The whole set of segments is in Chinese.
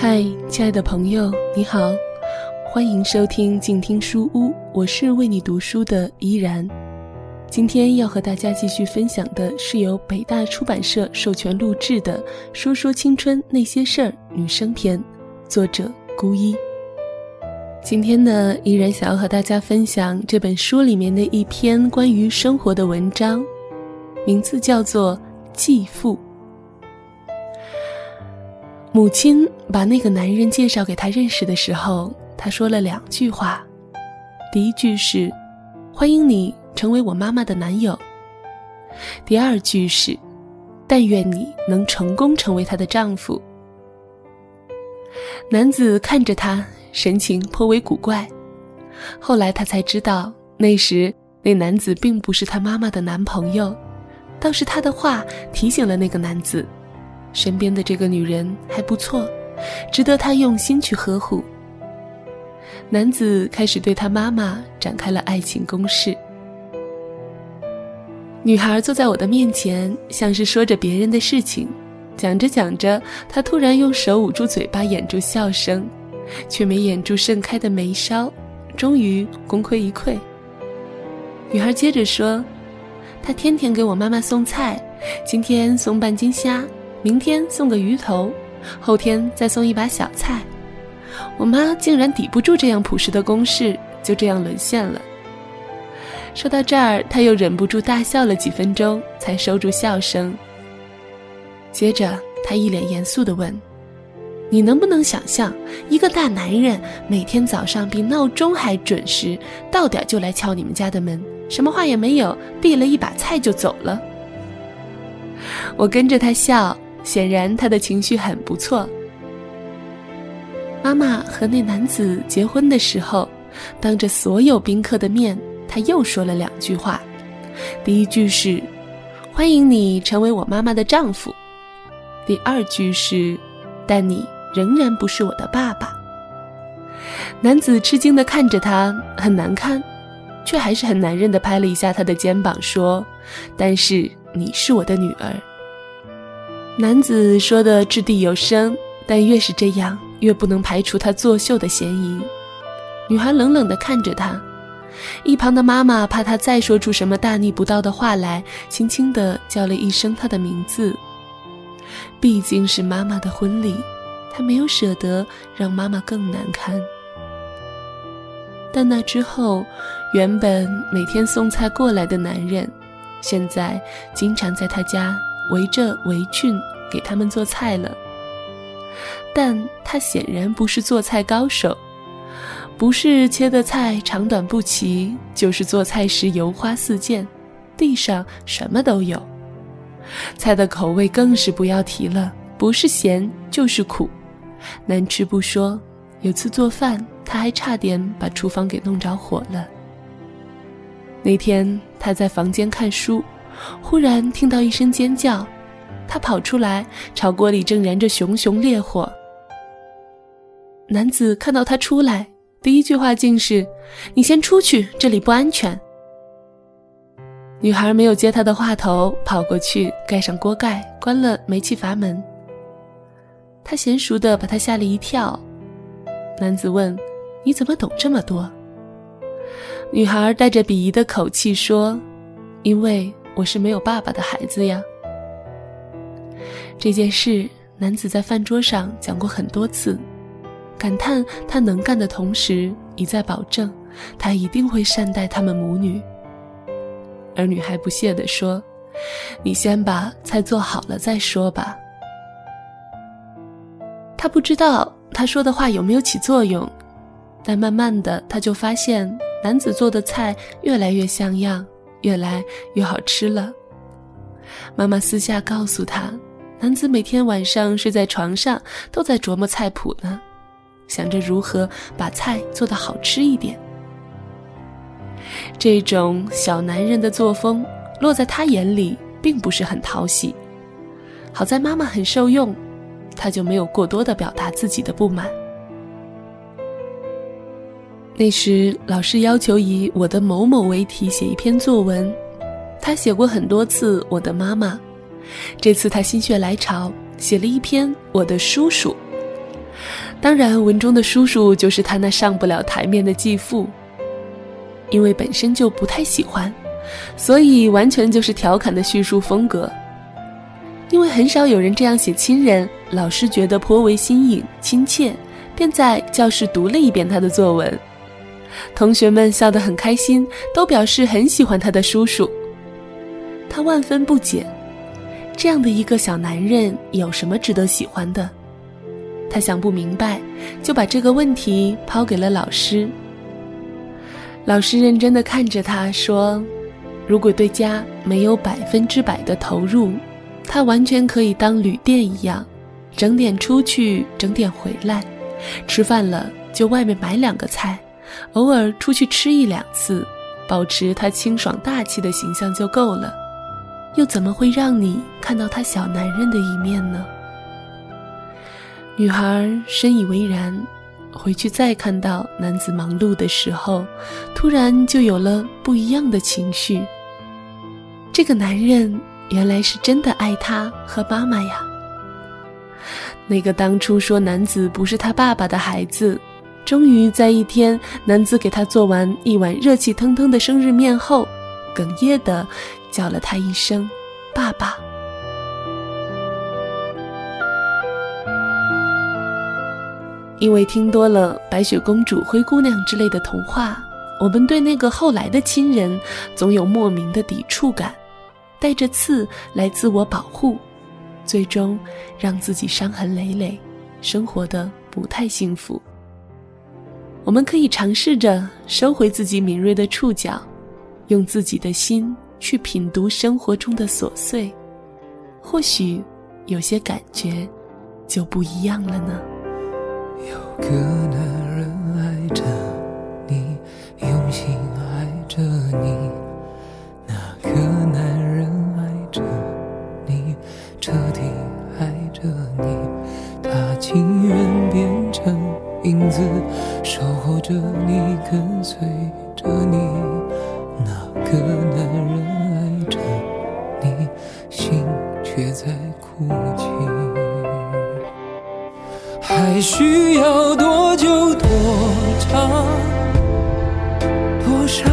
嗨，亲爱的朋友，你好，欢迎收听静听书屋，我是为你读书的依然。今天要和大家继续分享的是由北大出版社授权录制的《说说青春那些事儿》女生篇，作者孤一。今天呢，依然想要和大家分享这本书里面的一篇关于生活的文章，名字叫做《继父》。母亲把那个男人介绍给他认识的时候，他说了两句话。第一句是：“欢迎你成为我妈妈的男友。”第二句是：“但愿你能成功成为她的丈夫。”男子看着她。神情颇为古怪，后来他才知道，那时那男子并不是他妈妈的男朋友，倒是他的话提醒了那个男子，身边的这个女人还不错，值得他用心去呵护。男子开始对他妈妈展开了爱情攻势。女孩坐在我的面前，像是说着别人的事情，讲着讲着，她突然用手捂住嘴巴，掩住笑声。却没掩住盛开的眉梢，终于功亏一篑。女孩接着说：“她天天给我妈妈送菜，今天送半斤虾，明天送个鱼头，后天再送一把小菜。我妈竟然抵不住这样朴实的攻势，就这样沦陷了。”说到这儿，她又忍不住大笑了几分钟，才收住笑声。接着，她一脸严肃地问。你能不能想象，一个大男人每天早上比闹钟还准时，到点就来敲你们家的门，什么话也没有，递了一把菜就走了？我跟着他笑，显然他的情绪很不错。妈妈和那男子结婚的时候，当着所有宾客的面，他又说了两句话，第一句是“欢迎你成为我妈妈的丈夫”，第二句是“但你”。仍然不是我的爸爸。男子吃惊地看着他，很难堪，却还是很男人地拍了一下他的肩膀，说：“但是你是我的女儿。”男子说的掷地有声，但越是这样，越不能排除他作秀的嫌疑。女孩冷冷地看着他，一旁的妈妈怕他再说出什么大逆不道的话来，轻轻地叫了一声他的名字。毕竟是妈妈的婚礼。他没有舍得让妈妈更难堪，但那之后，原本每天送菜过来的男人，现在经常在他家围着围裙给他们做菜了。但他显然不是做菜高手，不是切的菜长短不齐，就是做菜时油花四溅，地上什么都有。菜的口味更是不要提了，不是咸就是苦。难吃不说，有次做饭，他还差点把厨房给弄着火了。那天他在房间看书，忽然听到一声尖叫，他跑出来，朝锅里正燃着熊熊烈火。男子看到他出来，第一句话竟是：“你先出去，这里不安全。”女孩没有接他的话头，跑过去盖上锅盖，关了煤气阀门。他娴熟地把他吓了一跳。男子问：“你怎么懂这么多？”女孩带着鄙夷的口气说：“因为我是没有爸爸的孩子呀。”这件事，男子在饭桌上讲过很多次，感叹他能干的同时，一再保证他一定会善待他们母女。而女孩不屑地说：“你先把菜做好了再说吧。”他不知道他说的话有没有起作用，但慢慢的他就发现男子做的菜越来越像样，越来越好吃了。妈妈私下告诉他，男子每天晚上睡在床上都在琢磨菜谱呢，想着如何把菜做得好吃一点。这种小男人的作风落在他眼里并不是很讨喜，好在妈妈很受用。他就没有过多的表达自己的不满。那时老师要求以我的某某为题写一篇作文，他写过很多次我的妈妈，这次他心血来潮写了一篇我的叔叔。当然，文中的叔叔就是他那上不了台面的继父。因为本身就不太喜欢，所以完全就是调侃的叙述风格。因为很少有人这样写亲人，老师觉得颇为新颖亲切，便在教室读了一遍他的作文。同学们笑得很开心，都表示很喜欢他的叔叔。他万分不解，这样的一个小男人有什么值得喜欢的？他想不明白，就把这个问题抛给了老师。老师认真地看着他说：“如果对家没有百分之百的投入，他完全可以当旅店一样，整点出去，整点回来。吃饭了就外面买两个菜，偶尔出去吃一两次，保持他清爽大气的形象就够了。又怎么会让你看到他小男人的一面呢？”女孩深以为然。回去再看到男子忙碌的时候，突然就有了不一样的情绪。这个男人原来是真的爱他和妈妈呀。那个当初说男子不是他爸爸的孩子，终于在一天男子给他做完一碗热气腾腾的生日面后，哽咽的叫了他一声“爸爸”。因为听多了白雪公主、灰姑娘之类的童话，我们对那个后来的亲人总有莫名的抵触感，带着刺来自我保护，最终让自己伤痕累累，生活的不太幸福。我们可以尝试着收回自己敏锐的触角，用自己的心去品读生活中的琐碎，或许有些感觉就不一样了呢。有个男人爱着你，用心爱着你。那个男人爱着你，彻底爱着你。他情愿变成影子，守候着你，跟随着你。那个男人爱着你，心却在哭泣。还需要多久多长多伤，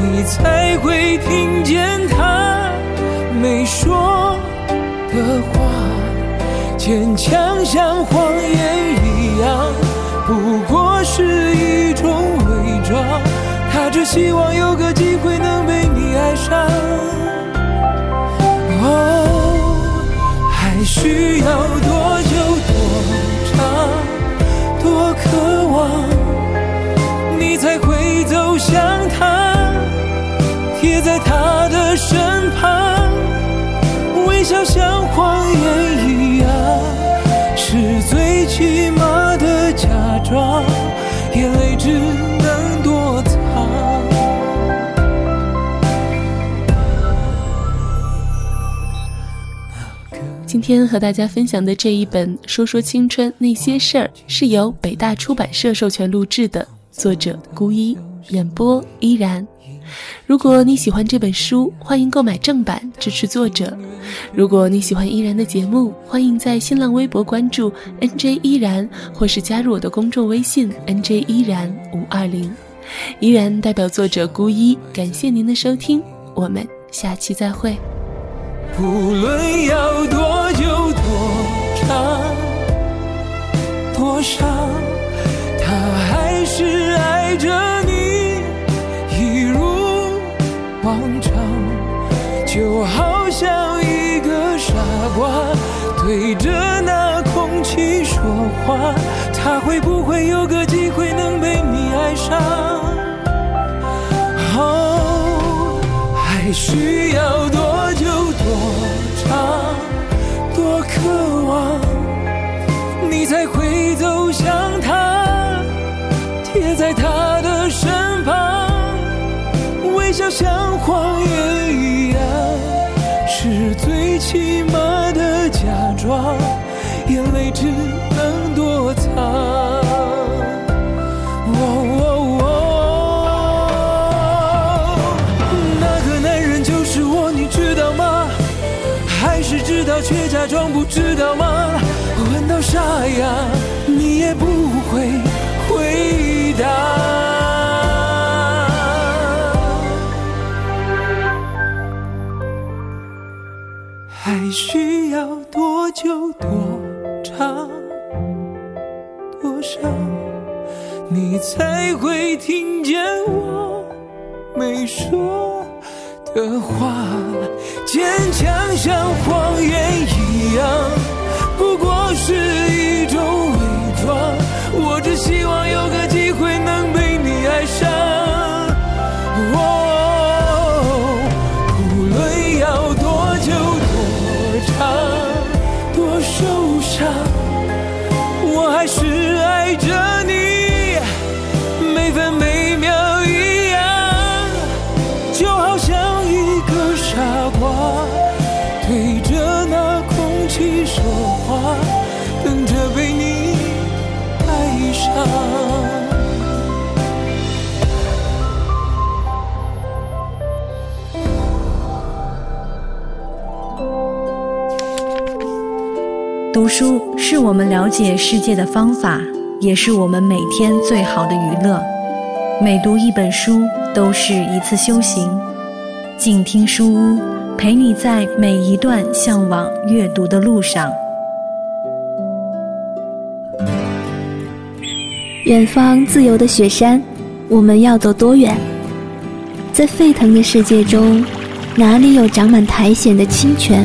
你才会听见他没说的话？坚强像谎言希望有个机会能被你爱上。哦，还需要多久？多渴望，你才会走向他，贴在他的身旁，微笑像谎言一样，是最起码的假装，眼泪只天和大家分享的这一本《说说青春那些事儿》，是由北大出版社授权录制的，作者孤一，演播依然。如果你喜欢这本书，欢迎购买正版支持作者。如果你喜欢依然的节目，欢迎在新浪微博关注 NJ 依然，或是加入我的公众微信 NJ 依然五二零。依然代表作者孤一，感谢您的收听，我们下期再会。不论要、多多伤，他还是爱着你，一如往常。就好像一个傻瓜对着那空气说话，他会不会有个机会能被你爱上？哦，还需要多久？多长，多渴望，想他，贴在他的身旁，微笑像谎言一样，是最起码的假装，眼泪只能躲藏。哦，那个男人就是我，你知道吗？还是知道却假装不知道吗？到沙哑。你也不会回答。还需要多久多长多少，你才会听见我没说的话？坚强像谎言一样，是一种伪装。我只希望有个读书是我们了解世界的方法，也是我们每天最好的娱乐。每读一本书都是一次修行。静听书屋，陪你在每一段向往阅读的路上。远方自由的雪山，我们要走多远？在沸腾的世界中，哪里有长满苔藓的清泉？